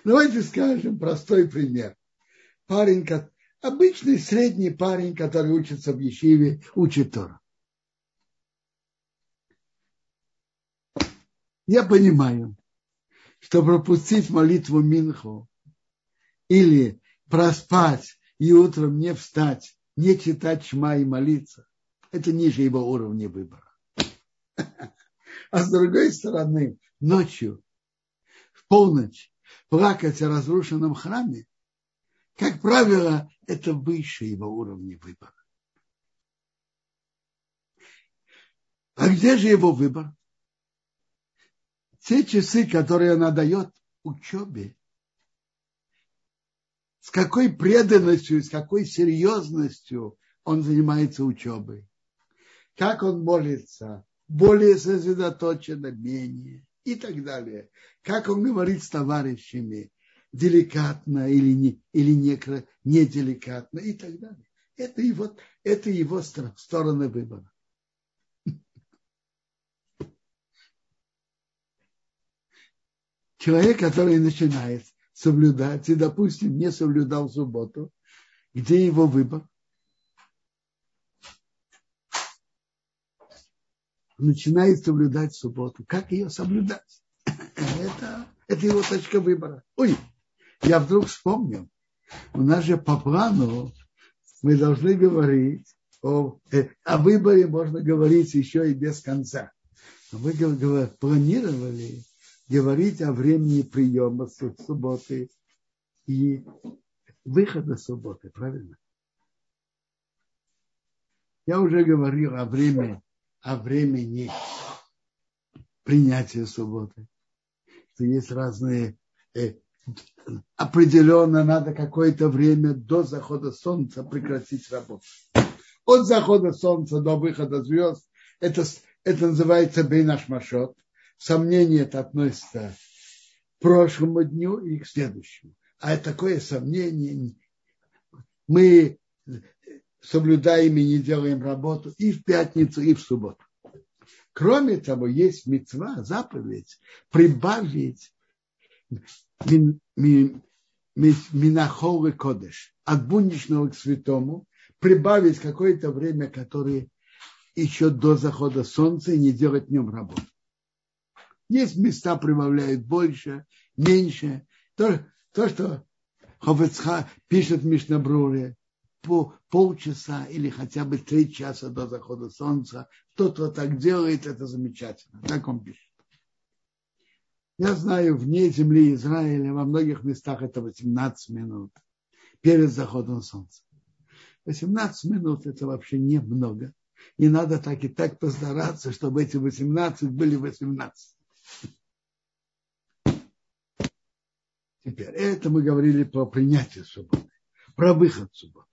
Давайте скажем простой пример. Парень, обычный средний парень, который учится в Ешиве, учит Тору. Я понимаю, что пропустить молитву Минху или проспать и утром не встать, не читать шма и молиться, это ниже его уровня выбора. А с другой стороны, ночью, в полночь, плакать о разрушенном храме, как правило, это выше его уровня выбора. А где же его выбор? Те часы, которые она дает учебе, с какой преданностью, с какой серьезностью он занимается учебой, как он молится, более сосредоточенно, менее и так далее. Как он говорит с товарищами, деликатно или не, или не, деликатно и так далее. Это его, это его стороны выбора. Человек, который начинает соблюдать и, допустим, не соблюдал субботу, где его выбор? начинает соблюдать субботу. Как ее соблюдать? Это, это его точка выбора. Ой, я вдруг вспомнил. У нас же по плану мы должны говорить о, э, о выборе, можно говорить еще и без конца. Мы планировали говорить о времени приема субботы и выхода субботы, правильно? Я уже говорил о времени о времени принятия субботы. Что есть разные... Э, определенно надо какое-то время до захода солнца прекратить работу. От захода солнца до выхода звезд это, это называется бейнашмашот. Сомнение это относится к прошлому дню и к следующему. А такое сомнение мы соблюдаем и не делаем работу и в пятницу, и в субботу. Кроме того, есть мецва, заповедь, прибавить минахол и кодыш, от будничного к святому, прибавить какое-то время, которое еще до захода солнца и не делать в нем работу. Есть места прибавляют больше, меньше. То, то что Хофецха пишет в Мишнабруре, по полчаса или хотя бы три часа до захода солнца. Тот, кто так делает, это замечательно. Так он пишет. Я знаю, вне земли Израиля во многих местах это 18 минут перед заходом солнца. 18 минут это вообще немного. И надо так и так постараться, чтобы эти 18 были 18. Теперь, это мы говорили про принятие субботы, про выход субботы.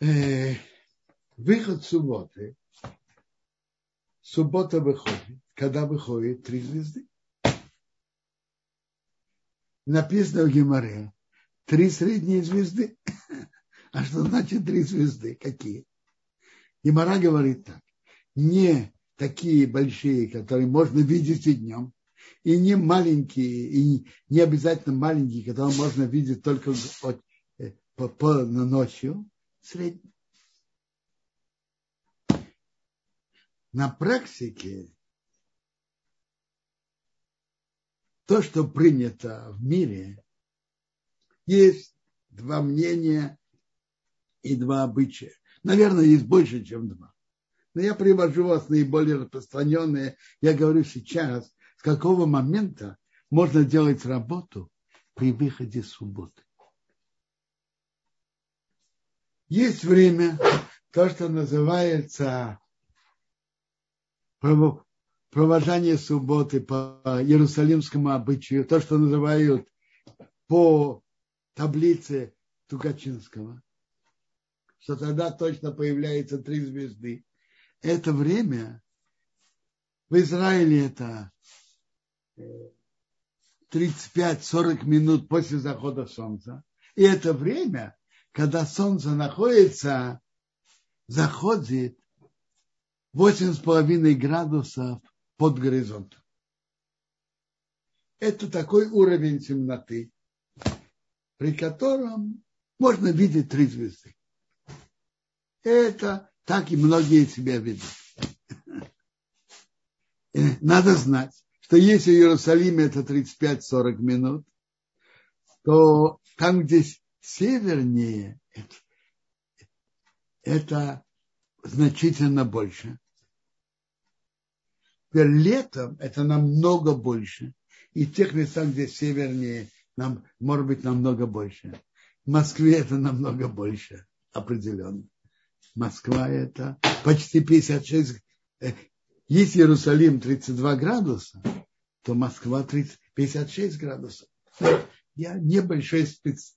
Э, выход субботы, суббота выходит, когда выходит три звезды. Написано в Геморе, три средние звезды. А что значит три звезды? Какие? Гемора говорит так. Не такие большие, которые можно видеть и днем, и не маленькие, и не обязательно маленькие, которые можно видеть только от, э, по, по, на ночью, средние. На практике то, что принято в мире, есть два мнения и два обычая. Наверное, есть больше, чем два. Но я привожу вас наиболее распространенные. Я говорю сейчас, с какого момента можно делать работу при выходе субботы. Есть время, то, что называется провожание субботы по Иерусалимскому обычаю, то, что называют по таблице Тукачинского, что тогда точно появляется три звезды. Это время в Израиле это 35-40 минут после захода солнца. И это время, когда солнце находится, заходит 8,5 градусов под горизонтом. Это такой уровень темноты, при котором можно видеть три звезды. Это так и многие себя ведут. Э, надо знать, что если в Иерусалиме это 35-40 минут, то там, где севернее, это значительно больше. Теперь летом это намного больше. И тех местах, где севернее, нам, может быть, намного больше. В Москве это намного больше, определенно. Москва это почти 56. Э, если Иерусалим 32 градуса, то Москва 30, 56 градусов. Я небольшой спец,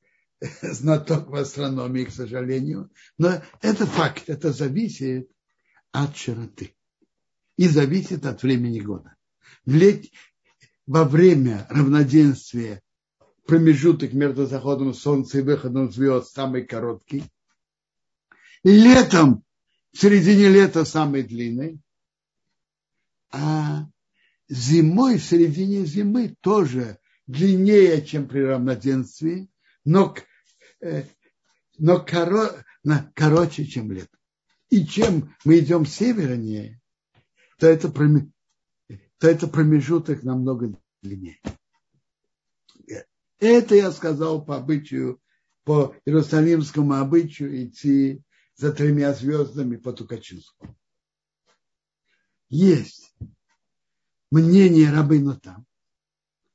знаток в астрономии, к сожалению, но это факт, это зависит от широты и зависит от времени года. Лет, во время равноденствия промежуток между заходом солнца и выходом звезд самый короткий. Летом, в середине лета самый длинный. А зимой, в середине зимы тоже длиннее, чем при равноденствии, но, э, но коро, короче, чем летом. И чем мы идем севернее, то это, то это промежуток намного длиннее. Это я сказал по обычаю, по иерусалимскому обычаю идти за тремя звездами по Тукачинскому. Есть мнение рабыну там,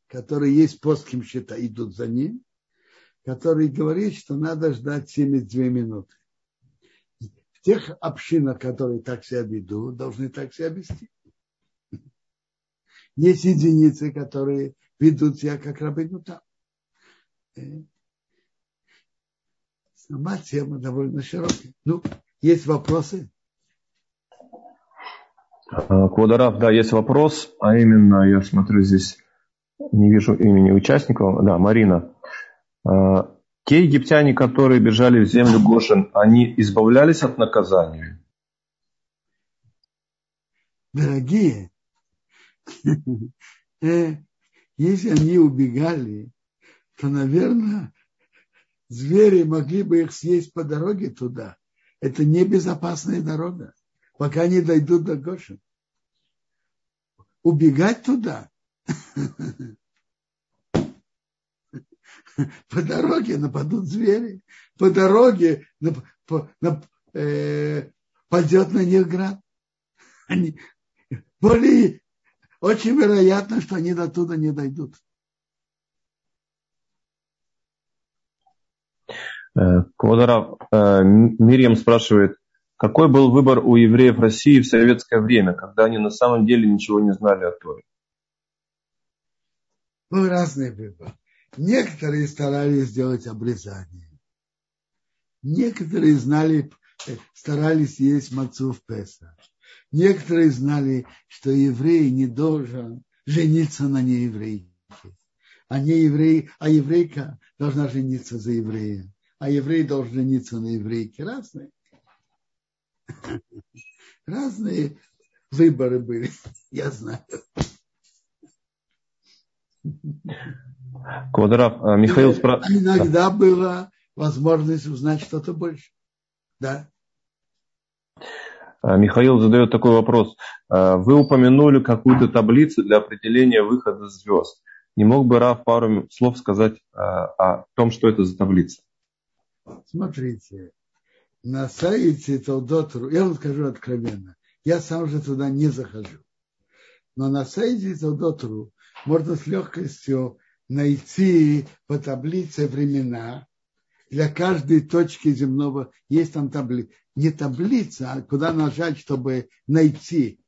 которые есть постским счета, идут за ним, который говорит, что надо ждать 72 минуты тех общинах, которые так себя ведут, должны так себя вести. Есть единицы, которые ведут себя как рабы ну там. Э, сама тема довольно широкая. Ну, есть вопросы? А, Квадарав, да, есть вопрос, а именно, я смотрю здесь, не вижу имени участников. Да, Марина. Те египтяне, которые бежали в землю Гошин, они избавлялись от наказания? Дорогие, Э, если они убегали, то, наверное, звери могли бы их съесть по дороге туда. Это небезопасная дорога, пока они дойдут до Гошин. Убегать туда по дороге нападут звери, по дороге по, на, э, пойдет на них град. Они, более, очень вероятно, что они до туда не дойдут. Э, Квадрав, э, Мирьям спрашивает, какой был выбор у евреев России в советское время, когда они на самом деле ничего не знали о Торе? Был разный выбор. Некоторые старались сделать обрезание. Некоторые знали, э, старались есть мацу в Песа. Некоторые знали, что еврей не должен жениться на нееврейке. А, не еврей, а еврейка должна жениться за еврея. А еврей должен жениться на еврейке. Разные. Разные выборы были, я знаю. Квадрат, а, Михаил спрашивает. Иногда была возможность узнать что-то больше. Да. А, Михаил задает такой вопрос. А, вы упомянули какую-то таблицу для определения выхода звезд. Не мог бы Раф пару слов сказать о том, что это за таблица? Смотрите, на сайте Толдотру, я вам скажу откровенно, я сам же туда не захожу. Но на сайте Толдотру можно с легкостью найти по таблице времена для каждой точки земного. Есть там таблица. Не таблица, а куда нажать, чтобы найти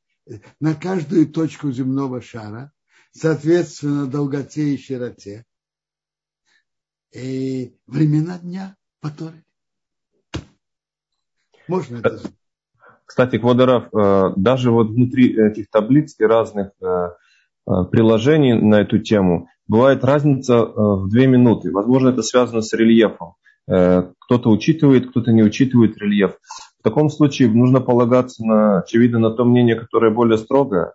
на каждую точку земного шара, соответственно, долготе и широте. И времена дня по Можно это Кстати, Квадоров, э, даже вот внутри этих таблиц и разных э, Э, приложений на эту тему, бывает разница э, в две минуты. Возможно, это связано с рельефом. Э, кто-то учитывает, кто-то не учитывает рельеф. В таком случае нужно полагаться на, очевидно, на то мнение, которое более строгое.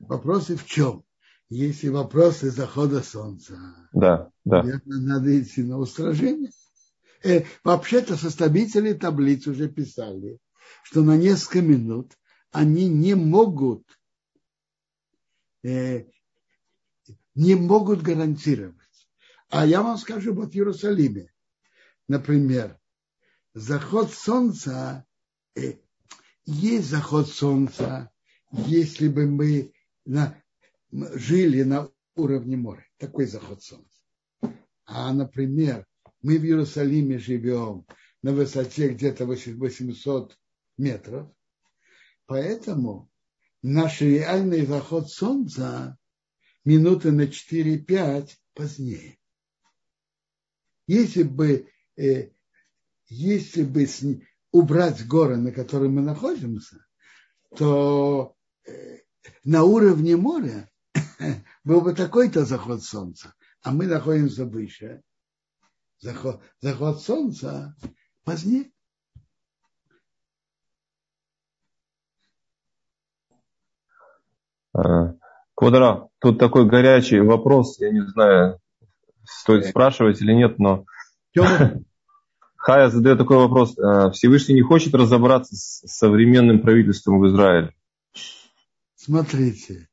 Вопросы в чем? Если вопросы захода солнца, да, да. надо идти на устражение. Э, вообще-то составители таблиц уже писали, что на несколько минут они не могут Э, не могут гарантировать. А я вам скажу, вот в Иерусалиме, например, заход солнца, э, есть заход солнца, если бы мы на, жили на уровне моря. Такой заход солнца. А, например, мы в Иерусалиме живем на высоте где-то 800 метров, поэтому наш реальный заход солнца минуты на 4-5 позднее. Если бы, э, если бы убрать горы, на которых мы находимся, то э, на уровне моря был бы такой-то заход солнца, а мы находимся выше. Заход, заход солнца позднее. Квадра, тут такой горячий вопрос, я не знаю, стоит спрашивать или нет, но Хая задает такой вопрос. Э, Всевышний не хочет разобраться с современным правительством в Израиле? Смотрите,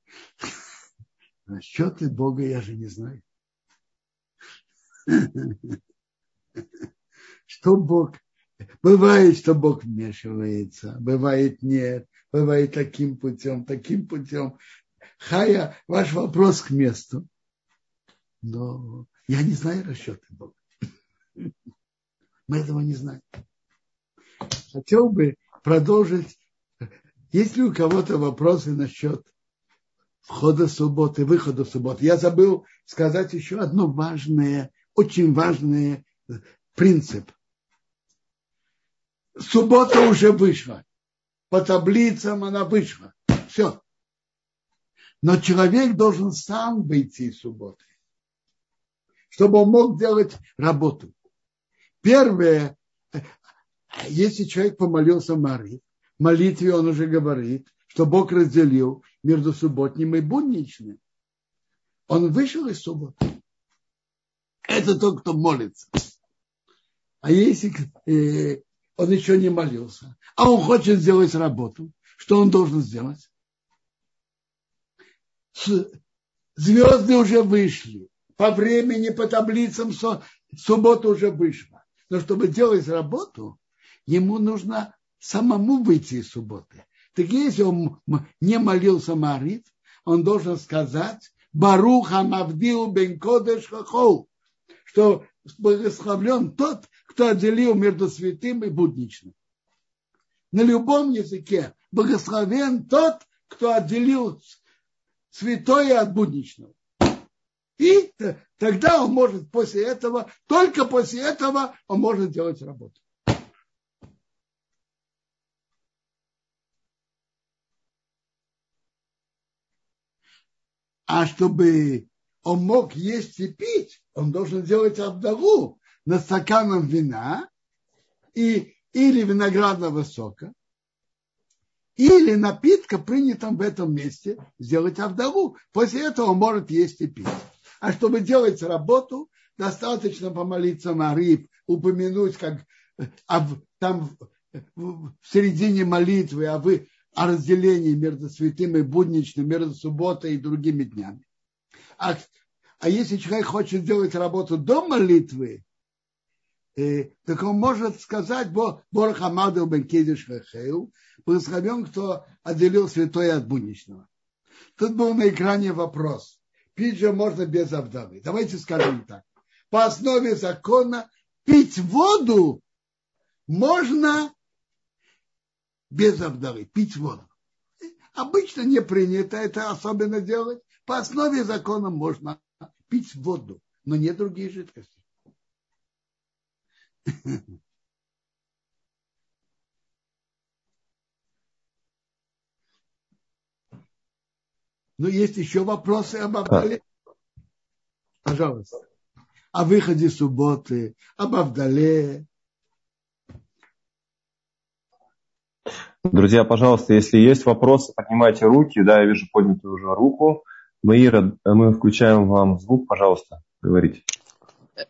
насчет Бога я же не знаю. Что Бог Бывает, что Бог вмешивается, бывает нет, бывает таким путем, таким путем. Хая, ваш вопрос к месту. Но я не знаю расчеты Бога. Мы этого не знаем. Хотел бы продолжить. Есть ли у кого-то вопросы насчет входа субботы, выхода субботы? Я забыл сказать еще одно важное, очень важное принцип суббота уже вышла. По таблицам она вышла. Все. Но человек должен сам выйти из субботы, чтобы он мог делать работу. Первое, если человек помолился Марии, в молитве он уже говорит, что Бог разделил, между субботним и будничным. Он вышел из субботы. Это тот, кто молится. А если э, он еще не молился, а он хочет сделать работу, что он должен сделать? Звезды уже вышли. По времени, по таблицам суббота уже вышла. Но чтобы делать работу, ему нужно самому выйти из субботы. Так если он не молился Марит, он должен сказать Баруха Мавдил Бен Кодеш Хахол, что благословлен тот, кто отделил между святым и будничным. На любом языке благословен тот, кто отделил святое от будничного. И тогда он может после этого, только после этого он может делать работу. А чтобы он мог есть и пить, он должен делать абдагу над стаканом вина и, или виноградного сока, или напитка, принятым в этом месте, сделать авдову. После этого он может есть и пить. А чтобы делать работу, достаточно помолиться Мариф, упомянуть, как а там в середине молитвы а вы, о разделении между святым и будничным, между субботой и другими днями. А, а если человек хочет делать работу до молитвы, э, так он может сказать Борох Амаду бен Кедиш Хехеу, благословен, кто отделил святое от будничного. Тут был на экране вопрос – пить же можно без обдавы. Давайте скажем так. По основе закона пить воду можно без обдавы, пить воду. Обычно не принято это особенно делать. По основе закона можно пить воду, но не другие жидкости. Но есть еще вопросы об Авдале. Пожалуйста. О выходе субботы, об Авдале. Друзья, пожалуйста, если есть вопросы, поднимайте руки. Да, я вижу поднятую уже руку. Маира, мы включаем вам звук, пожалуйста, говорите.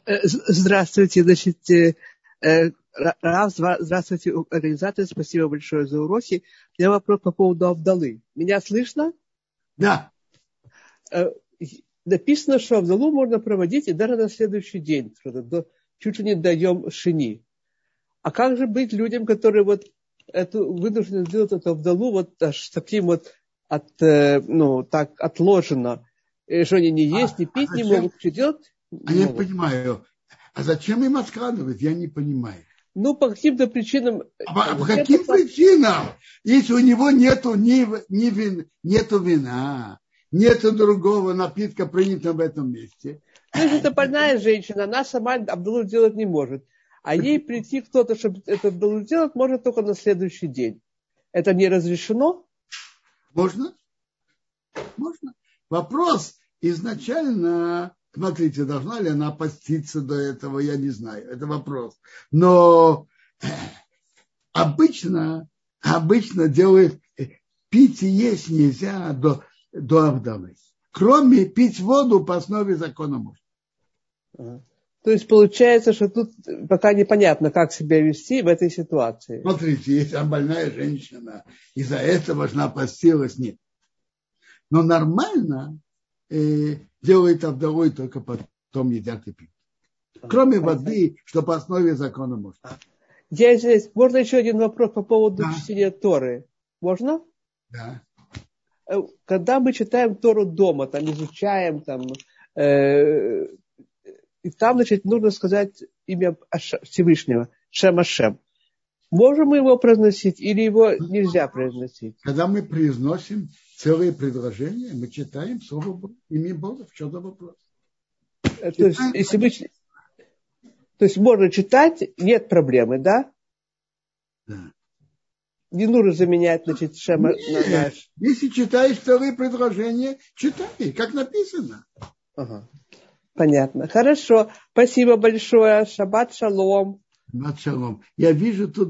Э, здравствуйте, значит, э, э, Рав, здравствуйте, организаторы, спасибо большое за уроки. У меня вопрос по поводу Авдалы. Меня слышно? Да. Э, написано, что Авдалу можно проводить и даже на следующий день, чуть ли не даем шини. А как же быть людям, которые вот эту, вынуждены сделать эту Авдалу вот аж таким вот от, э, ну, так отложено, что они не есть, а, не пить а зачем? не могут, что делать? А я понимаю. А зачем им откладывать? Я не понимаю. Ну, по каким-то причинам. А по каким это... причинам? Если у него нету, ни, ни вин, нету вина, нету другого напитка, принятого в этом месте. Ну, если это больная женщина, она сама Абдулу делать не может. А ей прийти кто-то, чтобы это Абдулу сделать, может только на следующий день. Это не разрешено? Можно. Можно. Вопрос изначально Смотрите, должна ли она поститься до этого, я не знаю, это вопрос. Но обычно, обычно делают, пить и есть нельзя до, до Авдалы. Кроме пить воду по основе закона можно. То есть получается, что тут пока непонятно, как себя вести в этой ситуации. Смотрите, если больная женщина, из-за этого она постилась, нет. Но нормально э, делает Авдалой, только потом едят и пьют. Кроме воды, что по основе закона можно. Я здесь, можно еще один вопрос по поводу да. чтения Торы? Можно? Да. Э, когда мы читаем Тору дома, там изучаем, там, э, и там, значит, нужно сказать имя Всевышнего, Шем Ашем. Можем мы его произносить или его нельзя произносить? Когда мы произносим целые предложения, мы читаем слово имя Бога. В чем вопрос? Э, то есть, если мы... То есть можно читать, нет проблемы, да? Да. Не нужно заменять, значит, шема Нет, на наш. Если читаешь целые предложения, читай, как написано. Ага. Понятно. Хорошо. Спасибо большое. Шаббат шалом. Шаббат шалом. Я вижу тут,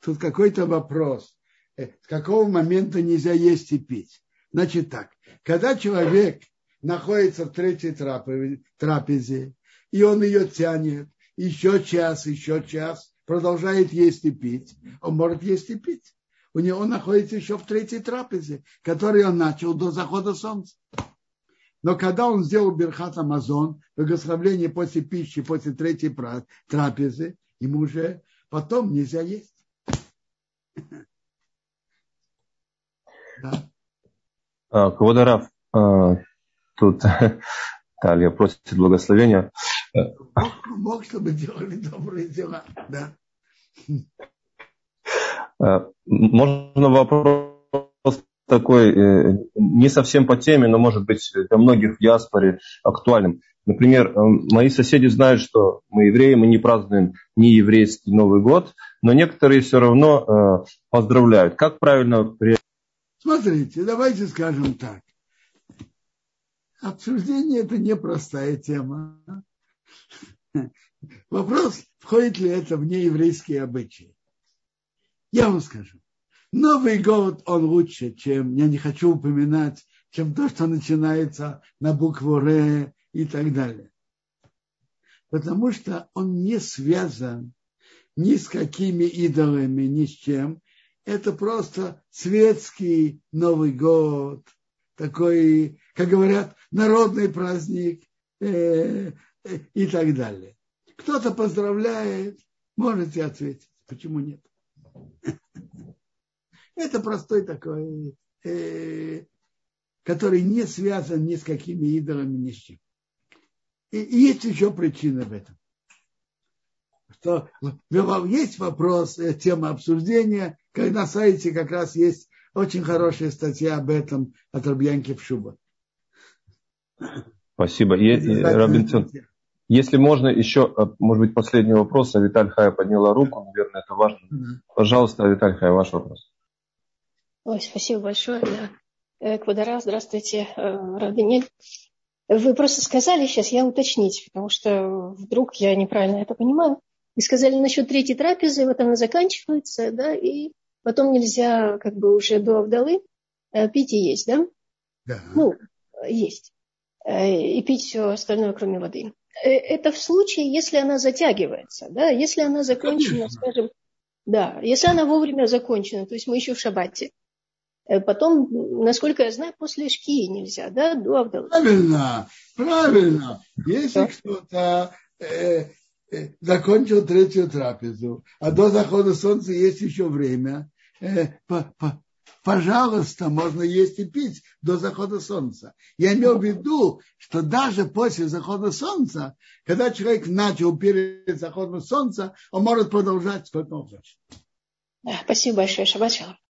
тут какой-то вопрос. Э, с какого момента нельзя есть и пить? Значит так, когда человек находится в третьей трапезе, и он ее тянет, еще час, еще час, продолжает есть и пить, он может есть и пить. У него он находится еще в третьей трапезе, которую он начал до захода солнца. Но когда он сделал Берхат Амазон, благословление после пищи, после третьей трапезы, ему уже потом нельзя есть. Да. А, Квадарав, а, тут Талия просит благословения. Бог чтобы делали добрые дела. Да. А, можно вопрос такой, э, не совсем по теме, но может быть для многих в диаспоре актуальным. Например, э, мои соседи знают, что мы евреи, мы не празднуем не еврейский Новый год, но некоторые все равно э, поздравляют. Как правильно Смотрите, давайте скажем так. Обсуждение – это непростая тема. Вопрос, входит ли это в нееврейские обычаи. Я вам скажу. Новый год, он лучше, чем, я не хочу упоминать, чем то, что начинается на букву Р и так далее. Потому что он не связан ни с какими идолами, ни с чем. Это просто светский Новый год, такой, как говорят, народный праздник э, э, и так далее. Кто-то поздравляет, можете ответить, почему нет. Это простой такой, э, который не связан ни с какими идолами, ни с чем. И, есть еще причина в этом. Что есть вопрос, тема обсуждения, когда на сайте как раз есть очень хорошая статья об этом от Рабьянки Пшуба. Спасибо. Робинсон, если можно еще, э, может быть, последний вопрос. А Виталь Хая подняла руку, наверное, это важно. Пожалуйста, Виталь Хая, ваш вопрос. Ой, спасибо большое. Да. Э, Квадара, здравствуйте, э, Рабинель. Вы просто сказали сейчас, я уточнить, потому что вдруг я неправильно это понимаю. Вы сказали насчет третьей трапезы, вот она заканчивается, да, и потом нельзя как бы уже до Авдалы э, пить и есть, да? Да. Ну, есть. И пить все остальное, кроме воды. Это в случае, если она затягивается, да, если она закончена, Конечно. скажем, да, если она вовремя закончена, то есть мы еще в шаббате, Э, потом, насколько я знаю, после шки нельзя, да, до Авдалы. Правильно, правильно. Если кто-то э, э, закончил третью трапезу, а до захода солнца есть еще время, э, по, по, пожалуйста, можно есть и пить до захода солнца. Я имел в виду, что даже после захода солнца, когда человек начал перед заходом солнца, он может продолжать сколько он хочет. Спасибо большое, Шаббат